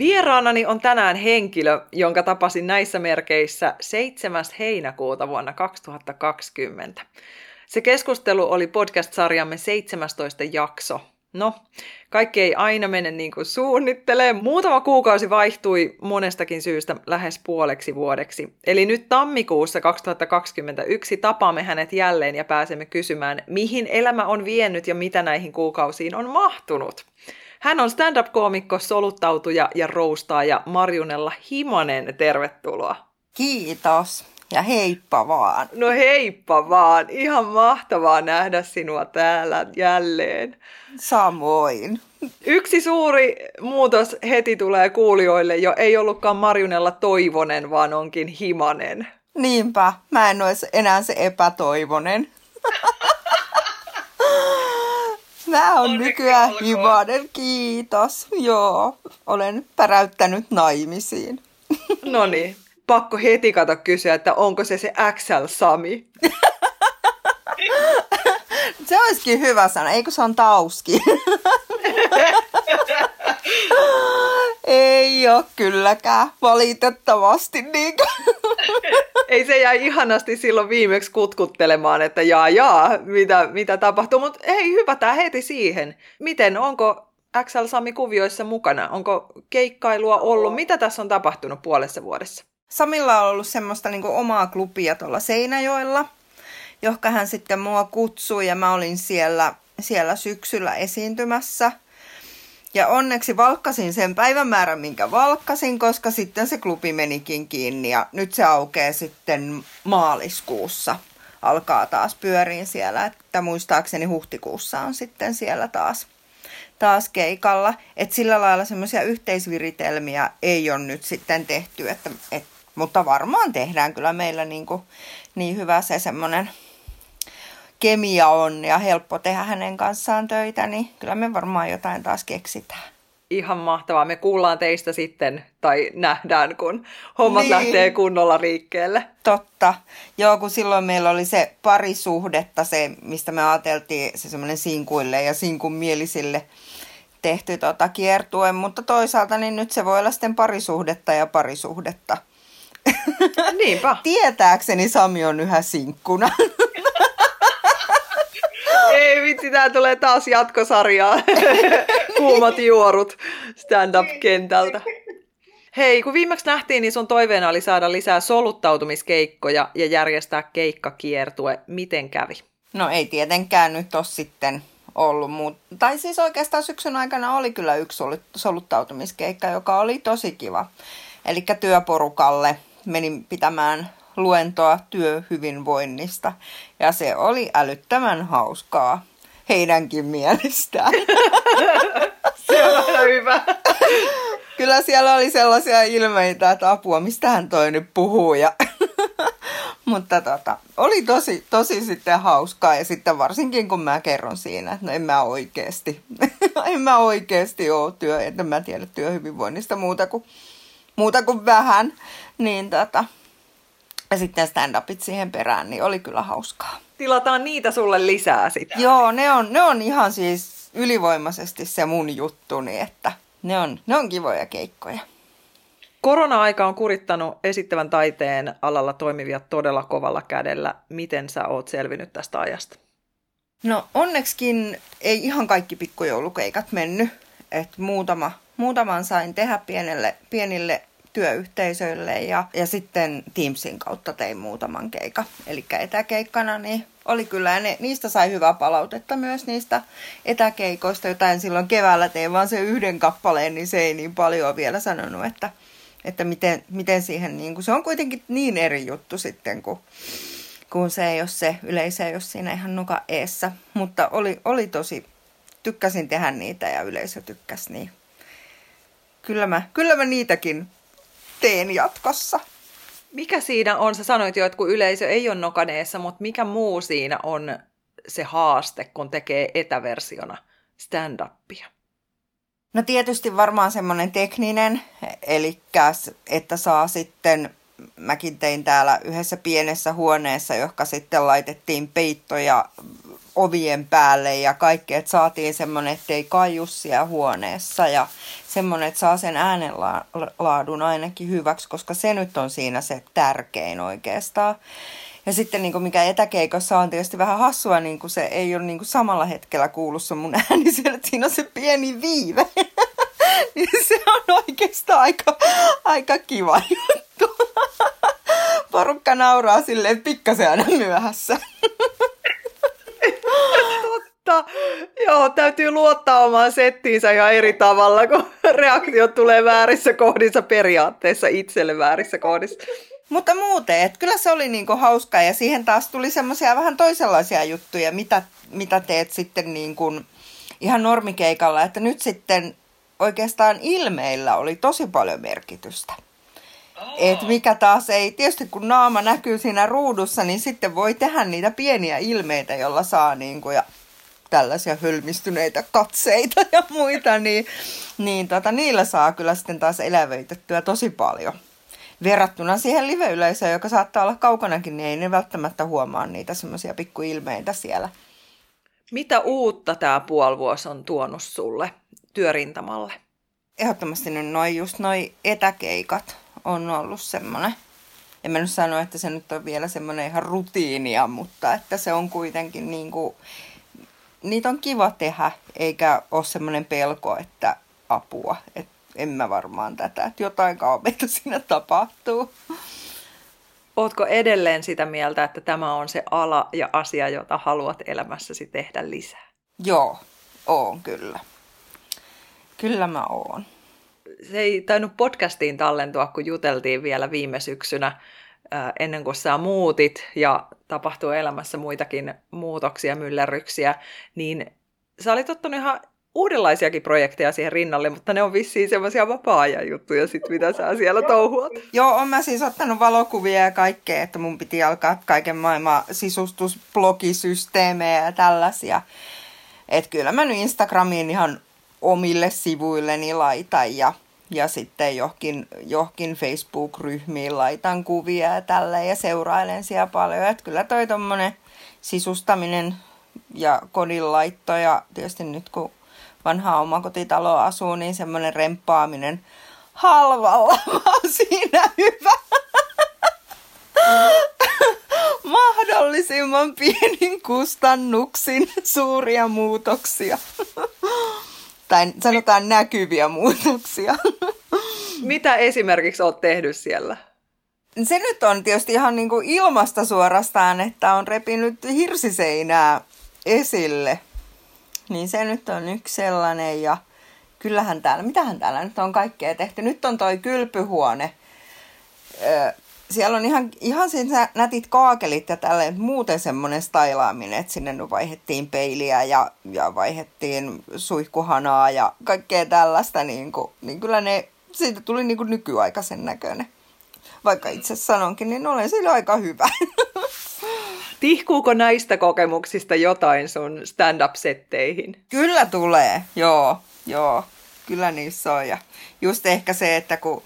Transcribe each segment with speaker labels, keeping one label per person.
Speaker 1: Vieraanani on tänään henkilö, jonka tapasin näissä merkeissä 7. heinäkuuta vuonna 2020. Se keskustelu oli podcast-sarjamme 17 jakso. No, kaikki ei aina mene niin kuin suunnittelee. Muutama kuukausi vaihtui monestakin syystä lähes puoleksi vuodeksi. Eli nyt tammikuussa 2021 tapaamme hänet jälleen ja pääsemme kysymään, mihin elämä on vienyt ja mitä näihin kuukausiin on mahtunut. Hän on stand-up-koomikko, soluttautuja ja roustaaja Marjunella Himanen. Tervetuloa.
Speaker 2: Kiitos. Ja heippa vaan.
Speaker 1: No heippa vaan. Ihan mahtavaa nähdä sinua täällä jälleen.
Speaker 2: Samoin.
Speaker 1: Yksi suuri muutos heti tulee kuulijoille jo. Ei ollutkaan Marjunella Toivonen, vaan onkin Himanen.
Speaker 2: Niinpä. Mä en ole enää se epätoivonen. Mä oon nykyään Himanen, kiitos. Joo, olen päräyttänyt naimisiin.
Speaker 1: No niin, pakko heti kato kysyä, että onko se se XL Sami?
Speaker 2: se olisikin hyvä sana, eikö se on Tauski? Ei ole kylläkään, valitettavasti. Niin
Speaker 1: Ei se jäi ihanasti silloin viimeksi kutkuttelemaan, että jaa jaa, mitä, mitä tapahtuu. Mutta hei, hypätään heti siihen. Miten, onko XL Sami kuvioissa mukana? Onko keikkailua ollut? Mitä tässä on tapahtunut puolessa vuodessa?
Speaker 2: Samilla on ollut semmoista niin omaa klubia tuolla Seinäjoella, johon hän sitten mua kutsui ja mä olin siellä, siellä syksyllä esiintymässä – ja onneksi valkkasin sen päivämäärän, minkä valkkasin, koska sitten se klubi menikin kiinni ja nyt se aukeaa sitten maaliskuussa. Alkaa taas pyöriin siellä, että muistaakseni huhtikuussa on sitten siellä taas, taas keikalla. Että sillä lailla semmoisia yhteisviritelmiä ei ole nyt sitten tehty, että, et, mutta varmaan tehdään kyllä meillä niin, kuin, niin hyvä se semmoinen kemia on ja helppo tehdä hänen kanssaan töitä, niin kyllä me varmaan jotain taas keksitään.
Speaker 1: Ihan mahtavaa. Me kuullaan teistä sitten tai nähdään, kun hommat niin. lähtee kunnolla liikkeelle.
Speaker 2: Totta. Joo, kun silloin meillä oli se parisuhdetta, se, mistä me ajateltiin se semmoinen sinkuille ja sinkun mielisille tehty tota kiertue, mutta toisaalta niin nyt se voi olla sitten parisuhdetta ja parisuhdetta.
Speaker 1: Niinpä.
Speaker 2: Tietääkseni Sami on yhä sinkkuna.
Speaker 1: Ei vitsi, tää tulee taas jatkosarjaa. Kuumat juorut stand-up-kentältä. Hei, kun viimeksi nähtiin, niin sun toiveena oli saada lisää soluttautumiskeikkoja ja järjestää keikkakiertue. Miten kävi?
Speaker 2: No ei tietenkään nyt ole sitten ollut muut. Tai siis oikeastaan syksyn aikana oli kyllä yksi soluttautumiskeikka, joka oli tosi kiva. Eli työporukalle menin pitämään luentoa työhyvinvoinnista. Ja se oli älyttömän hauskaa heidänkin mielestään.
Speaker 1: se on hyvä.
Speaker 2: Kyllä siellä oli sellaisia ilmeitä, että apua, hän toi nyt puhuu. Ja Mutta tota, oli tosi, tosi sitten hauskaa ja sitten varsinkin kun mä kerron siinä, että no en mä oikeasti, en mä oikeasti ole työ, että mä tiedä työhyvinvoinnista muuta kuin, muuta kuin vähän, niin tota, ja sitten stand-upit siihen perään, niin oli kyllä hauskaa.
Speaker 1: Tilataan niitä sulle lisää sitä.
Speaker 2: Joo, ne on, ne on ihan siis ylivoimaisesti se mun juttuni, että ne on, ne on kivoja keikkoja.
Speaker 1: Korona-aika on kurittanut esittävän taiteen alalla toimivia todella kovalla kädellä. Miten sä oot selvinnyt tästä ajasta?
Speaker 2: No onneksikin ei ihan kaikki pikkujoulukeikat mennyt. Et muutama, muutaman sain tehdä pienelle, pienille työyhteisöille ja, ja sitten Teamsin kautta tein muutaman keika. Eli etäkeikkana niin oli kyllä, ne, niistä sai hyvää palautetta myös niistä etäkeikoista, joita en silloin keväällä tein, vaan se yhden kappaleen, niin se ei niin paljon vielä sanonut, että, että miten, miten siihen, niin kuin, se on kuitenkin niin eri juttu sitten, kun, kun se ei ole se yleisö, jos siinä ihan nuka eessä. Mutta oli, oli tosi, tykkäsin tehdä niitä ja yleisö tykkäsi, niin kyllä mä, kyllä mä niitäkin teen jatkossa.
Speaker 1: Mikä siinä on, sä sanoit jo, että kun yleisö ei ole nokaneessa, mutta mikä muu siinä on se haaste, kun tekee etäversiona stand-upia?
Speaker 2: No tietysti varmaan semmoinen tekninen, eli että saa sitten, mäkin tein täällä yhdessä pienessä huoneessa, johon sitten laitettiin peittoja ovien päälle ja kaikki, että saatiin semmoinen, ettei kaiju siellä huoneessa ja semmoinen, että saa sen äänenlaadun ainakin hyväksi, koska se nyt on siinä se tärkein oikeastaan. Ja sitten niin kuin mikä etäkeikossa on tietysti vähän hassua, niin kuin se ei ole niin kuin samalla hetkellä kuullut se mun ääni siellä, että siinä on se pieni viive. niin se on oikeastaan aika, aika kiva juttu. Porukka nauraa silleen pikkasen aina myöhässä.
Speaker 1: Totta. Joo, täytyy luottaa omaan settiinsä ihan eri tavalla, kun reaktiot tulee väärissä kohdissa periaatteessa itselle väärissä kohdissa.
Speaker 2: Mutta muuten, että kyllä se oli niinku hauskaa ja siihen taas tuli semmoisia vähän toisenlaisia juttuja, mitä, mitä teet sitten niinku ihan normikeikalla. Että nyt sitten oikeastaan ilmeillä oli tosi paljon merkitystä. Et mikä taas ei, tietysti kun naama näkyy siinä ruudussa, niin sitten voi tehdä niitä pieniä ilmeitä, jolla saa niinku ja tällaisia hölmistyneitä katseita ja muita, niin, niin tota, niillä saa kyllä sitten taas elävöitettyä tosi paljon verrattuna siihen live-yleisöön, joka saattaa olla kaukanakin, niin ei ne välttämättä huomaa niitä semmoisia pikkuilmeitä siellä.
Speaker 1: Mitä uutta tämä puolivuosi on tuonut sulle työrintamalle?
Speaker 2: Ehdottomasti nyt noin just noin etäkeikat on ollut semmoinen. En mä nyt sano, että se nyt on vielä semmoinen ihan rutiinia, mutta että se on kuitenkin niin kuin, niitä on kiva tehdä, eikä ole semmoinen pelko, että apua, että en mä varmaan tätä, että jotain kaupeita siinä tapahtuu.
Speaker 1: Ootko edelleen sitä mieltä, että tämä on se ala ja asia, jota haluat elämässäsi tehdä lisää?
Speaker 2: Joo, oon kyllä. Kyllä mä oon.
Speaker 1: Se ei tainnut podcastiin tallentua, kun juteltiin vielä viime syksynä ennen kuin sä muutit ja tapahtuu elämässä muitakin muutoksia, myllerryksiä, niin sä olit ottanut ihan uudenlaisiakin projekteja siihen rinnalle, mutta ne on vissiin semmoisia vapaa-ajan juttuja sit, mitä sä siellä touhuat.
Speaker 2: Joo, on mä siis ottanut valokuvia ja kaikkea, että mun piti alkaa kaiken maailman sisustusblogisysteemejä ja tällaisia. Että kyllä mä nyt Instagramiin ihan omille sivuilleni laitan ja, ja sitten johonkin, johonkin Facebook-ryhmiin laitan kuvia ja tällä ja seurailen siellä paljon. Että kyllä toi tommonen sisustaminen ja kodinlaitto ja tietysti nyt kun vanhaa omakotitaloa asuu, niin semmoinen remppaaminen halvalla vaan siinä hyvä. Mahdollisimman pienin kustannuksin suuria muutoksia. tai sanotaan näkyviä muutoksia.
Speaker 1: Mitä esimerkiksi olet tehnyt siellä?
Speaker 2: Se nyt on tietysti ihan niin kuin ilmasta suorastaan, että on repinyt hirsiseinää esille – niin se nyt on yksi sellainen ja kyllähän täällä, mitähän täällä nyt on kaikkea tehty. Nyt on toi kylpyhuone. Siellä on ihan, ihan siis nätit kaakelit ja tälle muuten semmoinen stailaaminen, että sinne nyt vaihettiin peiliä ja, ja vaihettiin suihkuhanaa ja kaikkea tällaista. Niin, kuin, niin kyllä ne, siitä tuli niin kuin nykyaikaisen näköinen. Vaikka itse sanonkin, niin olen sillä aika hyvä.
Speaker 1: Tihkuuko näistä kokemuksista jotain sun stand-up-setteihin?
Speaker 2: Kyllä tulee, joo, joo. Kyllä niissä on. Ja just ehkä se, että kun,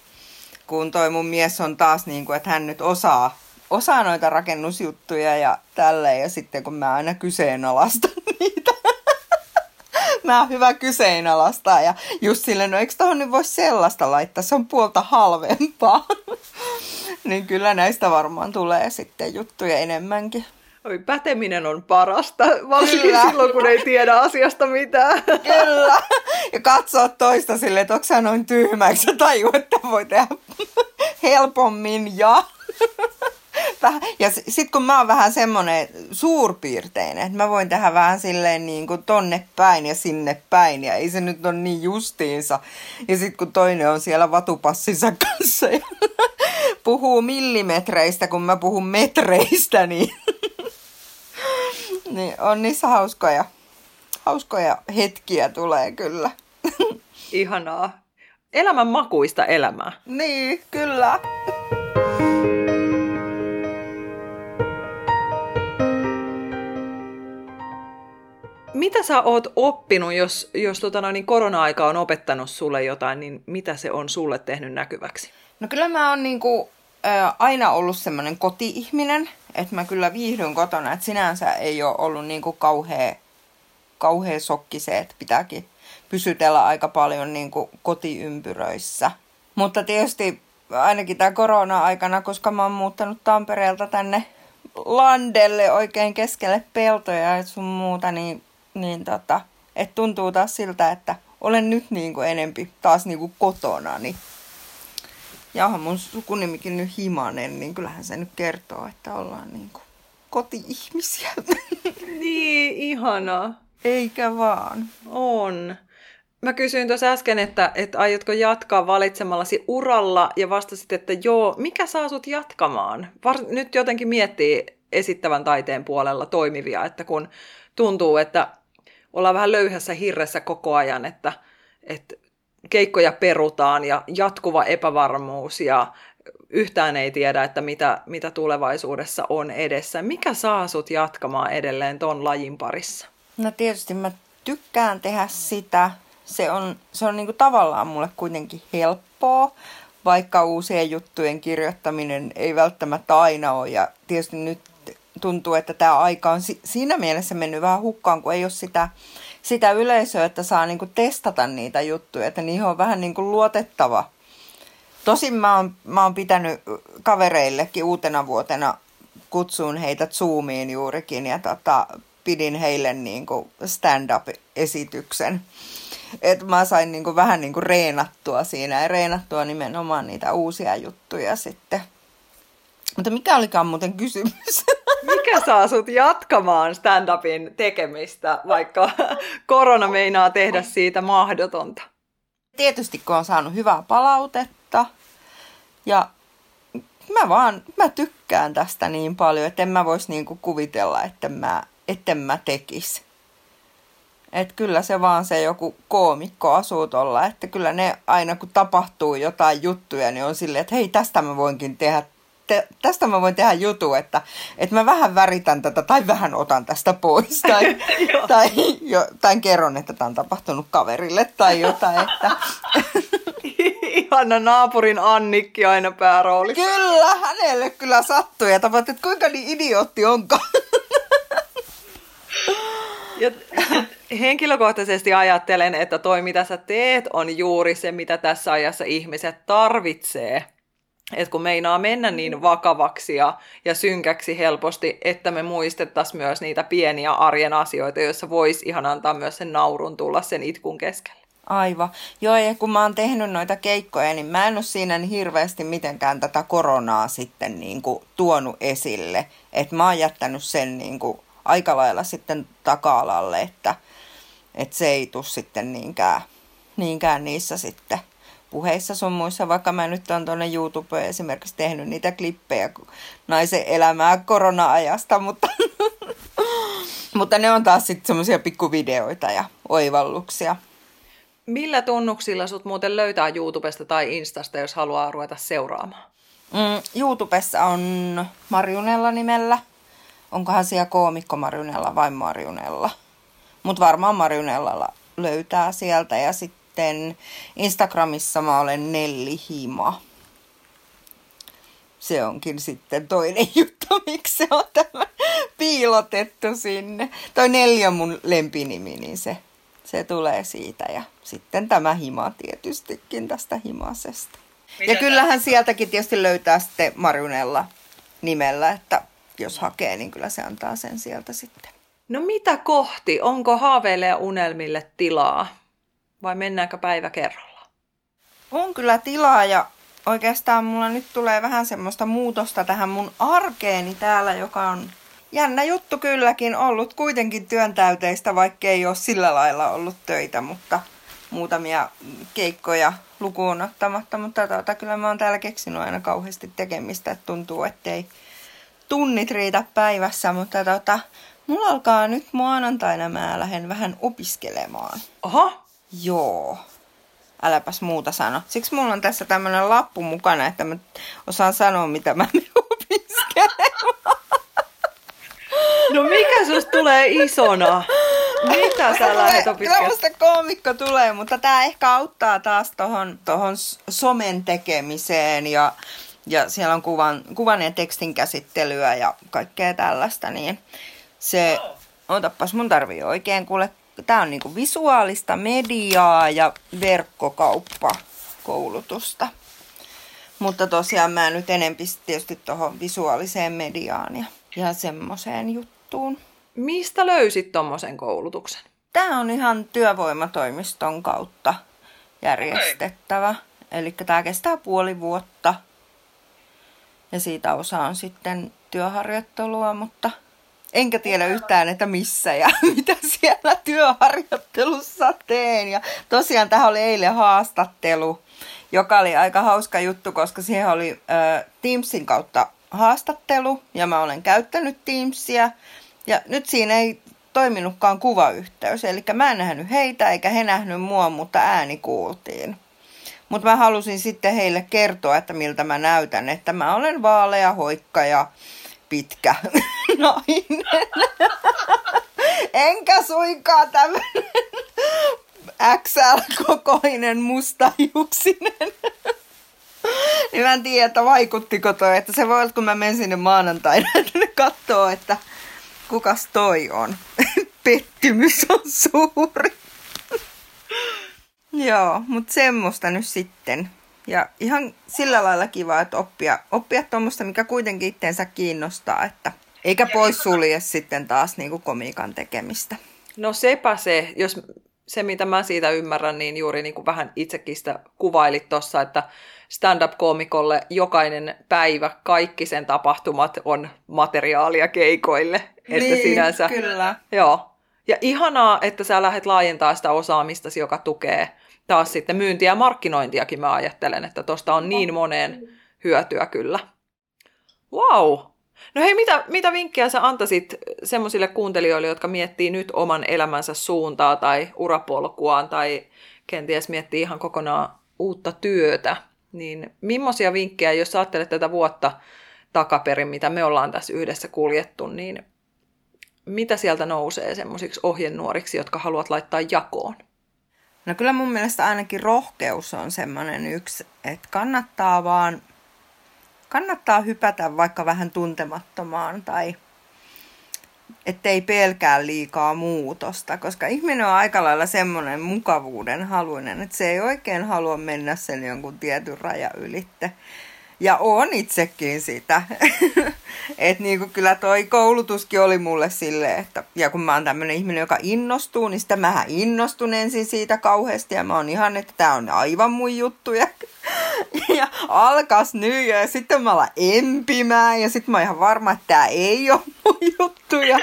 Speaker 2: kun toi mun mies on taas niin kuin, että hän nyt osaa, osaa noita rakennusjuttuja ja tälleen. Ja sitten kun mä aina kyseenalaistan niitä. mä oon hyvä kyseenalaistaa. Ja just silleen, no eikö tohon nyt voi sellaista laittaa, se on puolta halvempaa. niin kyllä näistä varmaan tulee sitten juttuja enemmänkin.
Speaker 1: Oi, päteminen on parasta, varsinkin silloin, kun ei tiedä asiasta mitään.
Speaker 2: Kyllä. Ja katsoa toista silleen, että onko sä noin tyhmäksi tajua, että voi tehdä helpommin ja... Ja sitten kun mä oon vähän semmonen suurpiirteinen, että mä voin tehdä vähän silleen niin kuin tonne päin ja sinne päin ja ei se nyt ole niin justiinsa. Ja sitten kun toinen on siellä vatupassinsa kanssa ja puhuu millimetreistä, kun mä puhun metreistä, niin niin on niissä hauskoja, hauskoja hetkiä tulee kyllä.
Speaker 1: Ihanaa. elämän makuista elämää.
Speaker 2: Niin, kyllä.
Speaker 1: Mitä sä oot oppinut, jos, jos tota noin, niin korona-aika on opettanut sulle jotain, niin mitä se on sulle tehnyt näkyväksi?
Speaker 2: No kyllä mä oon niinku, ä, aina ollut semmoinen koti-ihminen, että mä kyllä viihdyn kotona, että sinänsä ei ole ollut niinku kauhea, kauhea sokki se, että pitääkin pysytellä aika paljon niinku kotiympyröissä. Mutta tietysti ainakin tämä korona-aikana, koska mä oon muuttanut Tampereelta tänne landelle oikein keskelle peltoja ja sun muuta, niin, niin tota, et tuntuu taas siltä, että olen nyt niin kuin enempi taas niin kuin kotona. Niin. Ja onhan mun sukunimikin nyt Himanen, niin kyllähän se nyt kertoo, että ollaan niin kuin koti-ihmisiä.
Speaker 1: Niin, ihana.
Speaker 2: Eikä vaan.
Speaker 1: On. Mä kysyin tuossa äsken, että, että aiotko jatkaa valitsemallasi uralla ja vastasit, että joo, mikä saa sut jatkamaan? Var, nyt jotenkin miettii esittävän taiteen puolella toimivia, että kun tuntuu, että ollaan vähän löyhässä hirressä koko ajan, että, että keikkoja perutaan ja jatkuva epävarmuus ja yhtään ei tiedä, että mitä, mitä tulevaisuudessa on edessä. Mikä saa sut jatkamaan edelleen ton lajin parissa?
Speaker 2: No tietysti mä tykkään tehdä sitä. Se on, se on niinku tavallaan mulle kuitenkin helppoa, vaikka uusien juttujen kirjoittaminen ei välttämättä aina ole. Ja tietysti nyt tuntuu, että tämä aika on siinä mielessä mennyt vähän hukkaan, kun ei ole sitä, sitä yleisöä, että saa niinku testata niitä juttuja, että niihin on vähän niinku luotettava. Tosin mä oon, mä oon pitänyt kavereillekin uutena vuotena, kutsuun heitä Zoomiin juurikin ja tota, pidin heille niinku stand-up-esityksen. Et mä sain niinku vähän niinku reenattua siinä ja reenattua nimenomaan niitä uusia juttuja sitten. Mutta mikä olikaan muuten kysymys?
Speaker 1: Mikä saa sut jatkamaan stand-upin tekemistä, vaikka korona meinaa tehdä siitä mahdotonta?
Speaker 2: Tietysti kun on saanut hyvää palautetta ja mä vaan, mä tykkään tästä niin paljon, että en mä vois niinku kuvitella, että mä, etten mä tekis. Et kyllä se vaan se joku koomikko asuu tuolla, että kyllä ne aina kun tapahtuu jotain juttuja, niin on silleen, että hei tästä mä voinkin tehdä te, tästä mä voin tehdä jutu, että, että mä vähän väritän tätä tai vähän otan tästä pois tai, tai, jo, tai kerron, että tämä on tapahtunut kaverille tai jotain. Että...
Speaker 1: Ihana naapurin Annikki aina pääroolissa.
Speaker 2: Kyllä, hänelle kyllä sattui ja tapahtui, että kuinka niin idiootti onkaan.
Speaker 1: Ja, henkilökohtaisesti ajattelen, että toi mitä sä teet on juuri se, mitä tässä ajassa ihmiset tarvitsee että kun meinaa mennä niin vakavaksi ja, ja synkäksi helposti, että me muistettaisiin myös niitä pieniä arjen asioita, joissa voisi ihan antaa myös sen naurun tulla sen itkun keskelle.
Speaker 2: Aivan. Joo, ja kun mä oon tehnyt noita keikkoja, niin mä en ole siinä niin hirveästi mitenkään tätä koronaa sitten niin kuin tuonut esille. Että mä oon jättänyt sen niin kuin aika lailla sitten taka-alalle, että, että se ei tule sitten niinkään, niinkään niissä sitten puheissa sun muissa, vaikka mä nyt on tuonne YouTubeen esimerkiksi tehnyt niitä klippejä naisen elämää korona-ajasta, mutta, mutta ne on taas sitten semmoisia pikkuvideoita ja oivalluksia.
Speaker 1: Millä tunnuksilla sut muuten löytää YouTubesta tai Instasta, jos haluaa ruveta seuraamaan?
Speaker 2: Mm, YouTubessa on Marjunella nimellä. Onkohan siellä koomikko Marjunella vai Marjunella? Mutta varmaan Marjunellalla löytää sieltä. Ja sitten sitten Instagramissa mä olen Nelli Hima. Se onkin sitten toinen juttu, miksi se on tämä piilotettu sinne. Toi Nelli on mun lempinimi, niin se, se tulee siitä. Ja sitten tämä Hima tietystikin tästä Himasesta. Mitä ja kyllähän sieltäkin tietysti löytää sitten Marunella nimellä, että jos hakee, niin kyllä se antaa sen sieltä sitten.
Speaker 1: No mitä kohti? Onko haaveille ja unelmille tilaa? Vai mennäänkö päivä kerralla?
Speaker 2: On kyllä tilaa ja oikeastaan mulla nyt tulee vähän semmoista muutosta tähän mun arkeeni täällä, joka on jännä juttu kylläkin ollut kuitenkin työntäyteistä, vaikka ei ole sillä lailla ollut töitä, mutta muutamia keikkoja lukuun ottamatta, mutta tuota, kyllä mä oon täällä keksinyt aina kauheasti tekemistä, että tuntuu, ettei tunnit riitä päivässä, mutta tuota, mulla alkaa nyt maanantaina mä lähden vähän opiskelemaan.
Speaker 1: Oho,
Speaker 2: Joo. äläpäs muuta sano. Siksi mulla on tässä tämmöinen lappu mukana, että mä osaan sanoa, mitä mä opiskelemaan.
Speaker 1: No mikä susta tulee isona? Mitä sä lähdet opiskelemaan?
Speaker 2: Koomikko tulee, mutta tämä ehkä auttaa taas tohon, tohon somen tekemiseen ja, ja siellä on kuvan, kuvan ja tekstin käsittelyä ja kaikkea tällaista, niin se, otapas mun tarvii oikein kuule, tää on niinku visuaalista mediaa ja verkkokauppakoulutusta. Mutta tosiaan mä nyt enempi tietysti tuohon visuaaliseen mediaan ja, ja semmoiseen juttuun.
Speaker 1: Mistä löysit tuommoisen koulutuksen?
Speaker 2: Tämä on ihan työvoimatoimiston kautta järjestettävä. Eli tämä kestää puoli vuotta. Ja siitä osa on sitten työharjoittelua, mutta enkä tiedä yhtään, että missä ja mitä siellä työharjoittelussa teen. Ja tosiaan tähän oli eilen haastattelu, joka oli aika hauska juttu, koska siihen oli äh, Teamsin kautta haastattelu ja mä olen käyttänyt Teamsia. Ja nyt siinä ei toiminutkaan kuvayhteys, eli mä en nähnyt heitä eikä he nähnyt mua, mutta ääni kuultiin. Mutta mä halusin sitten heille kertoa, että miltä mä näytän, että mä olen vaalea, hoikka ja pitkä nainen. Enkä suinkaan tämmöinen XL-kokoinen mustajuksinen. niin mä en tiedä, että vaikuttiko toi. Että se voi olla, kun mä menen sinne maanantaina, että ne katsoo, että kukas toi on. Pettymys on suuri. Joo, mutta semmoista nyt sitten. Ja ihan sillä lailla kiva, että oppia, oppia tuommoista, mikä kuitenkin itteensä kiinnostaa, että eikä pois sulje sitten taas niin kuin komiikan tekemistä.
Speaker 1: No sepä se, jos se mitä mä siitä ymmärrän, niin juuri niin kuin vähän itsekin sitä kuvailit tuossa, että stand-up-koomikolle jokainen päivä, kaikki sen tapahtumat on materiaalia keikoille.
Speaker 2: Niin, että sinänsä, kyllä.
Speaker 1: Joo. Ja ihanaa, että sä lähdet laajentaa sitä osaamistasi, joka tukee taas sitten myyntiä ja markkinointiakin mä ajattelen, että tosta on niin moneen hyötyä kyllä. Wow! No hei, mitä, mitä vinkkejä sä antaisit semmoisille kuuntelijoille, jotka miettii nyt oman elämänsä suuntaa tai urapolkuaan tai kenties miettii ihan kokonaan uutta työtä? Niin millaisia vinkkejä, jos ajattelet tätä vuotta takaperin, mitä me ollaan tässä yhdessä kuljettu, niin mitä sieltä nousee semmoisiksi ohjenuoriksi, jotka haluat laittaa jakoon?
Speaker 2: No kyllä mun mielestä ainakin rohkeus on semmoinen yksi, että kannattaa vaan, kannattaa hypätä vaikka vähän tuntemattomaan tai ettei pelkää liikaa muutosta, koska ihminen on aika lailla semmoinen mukavuuden haluinen, että se ei oikein halua mennä sen jonkun tietyn raja ylitte. Ja on itsekin sitä. että niinku kyllä toi koulutuskin oli mulle sille, että ja kun mä oon tämmönen ihminen, joka innostuu, niin sitten mähän innostun ensin siitä kauheasti ja mä oon ihan, että tää on aivan mun juttu ja, alkas nyt ja sitten mä alan empimään ja sitten mä oon ihan varma, että tää ei ole mun juttu ja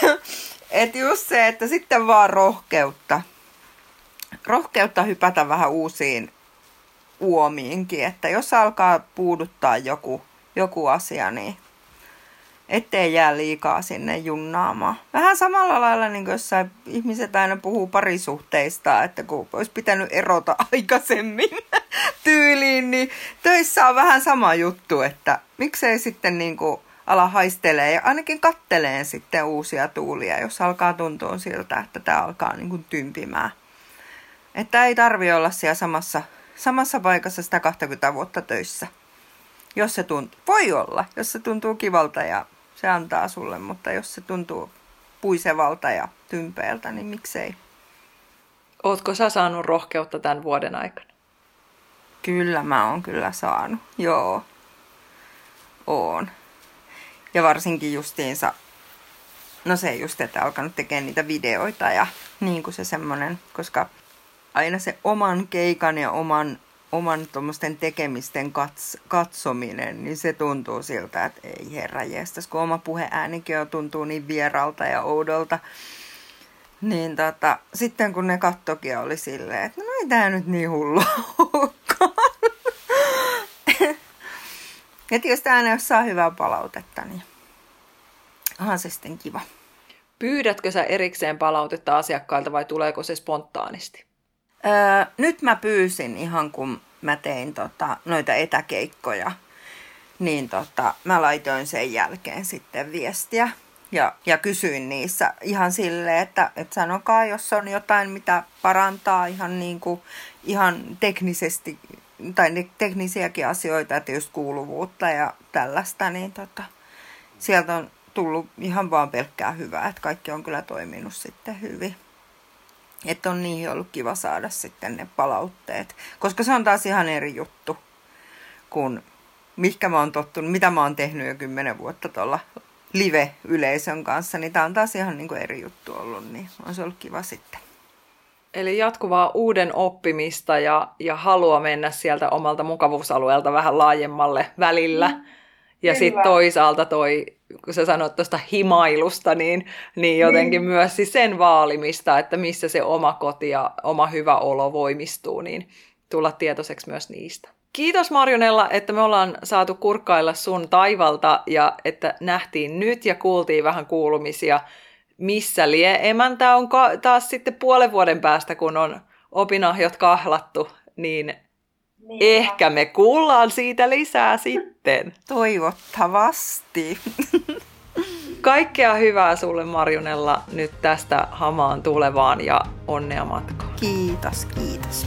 Speaker 2: että just se, että sitten vaan rohkeutta. Rohkeutta hypätä vähän uusiin uomiinkin, että jos alkaa puuduttaa joku, joku asia, niin ettei jää liikaa sinne junnaamaan. Vähän samalla lailla, niin kuin jossain ihmiset aina puhuu parisuhteista, että kun olisi pitänyt erota aikaisemmin tyyliin, niin töissä on vähän sama juttu, että miksei sitten niin kuin ala haistelee ja ainakin kattelee sitten uusia tuulia, jos alkaa tuntua siltä, että tämä alkaa niin kuin tympimään. Että ei tarvi olla siellä samassa samassa paikassa sitä 20 vuotta töissä. Jos se tuntuu, voi olla, jos se tuntuu kivalta ja se antaa sulle, mutta jos se tuntuu puisevalta ja tympeältä, niin miksei.
Speaker 1: Ootko sä saanut rohkeutta tämän vuoden aikana?
Speaker 2: Kyllä mä oon kyllä saanut, joo. Oon. Ja varsinkin justiinsa, no se just, että alkanut tekemään niitä videoita ja niin kuin se semmonen, koska aina se oman keikan ja oman, oman tuommoisten tekemisten kats, katsominen, niin se tuntuu siltä, että ei herra jestas, kun oma puheäänikin jo tuntuu niin vieralta ja oudolta. Niin tota, sitten kun ne kattokin oli silleen, että no ei tää nyt niin hullu Ja tietysti aina jos saa hyvää palautetta, niin onhan se sitten kiva.
Speaker 1: Pyydätkö sä erikseen palautetta asiakkailta vai tuleeko se spontaanisti?
Speaker 2: Öö, nyt mä pyysin ihan kun mä tein tota, noita etäkeikkoja, niin tota, mä laitoin sen jälkeen sitten viestiä ja, ja kysyin niissä ihan silleen, että, että sanokaa, jos on jotain, mitä parantaa ihan, niin kuin, ihan teknisesti, tai teknisiäkin asioita, että just kuuluvuutta ja tällaista, niin tota, sieltä on tullut ihan vaan pelkkää hyvää, että kaikki on kyllä toiminut sitten hyvin. Että on niihin ollut kiva saada sitten ne palautteet, koska se on taas ihan eri juttu kuin mikä mä oon tottunut, mitä mä oon tehnyt jo kymmenen vuotta tuolla live-yleisön kanssa, niin tämä on taas ihan niin kuin eri juttu ollut, niin on se ollut kiva sitten.
Speaker 1: Eli jatkuvaa uuden oppimista ja, ja halua mennä sieltä omalta mukavuusalueelta vähän laajemmalle välillä. Mm, ja sitten toisaalta toi, kun sä sanoit tuosta himailusta, niin, niin jotenkin mm. myös siis sen vaalimista, että missä se oma koti ja oma hyvä olo voimistuu, niin tulla tietoiseksi myös niistä. Kiitos Marjonella, että me ollaan saatu kurkkailla sun taivalta ja että nähtiin nyt ja kuultiin vähän kuulumisia, missä lie emäntä on ka- taas sitten puolen vuoden päästä, kun on opinahjot kahlattu, niin niin. Ehkä me kuullaan siitä lisää sitten.
Speaker 2: Toivottavasti.
Speaker 1: Kaikkea hyvää sulle Marjonella nyt tästä hamaan tulevaan ja onnea matkaan.
Speaker 2: Kiitos, kiitos.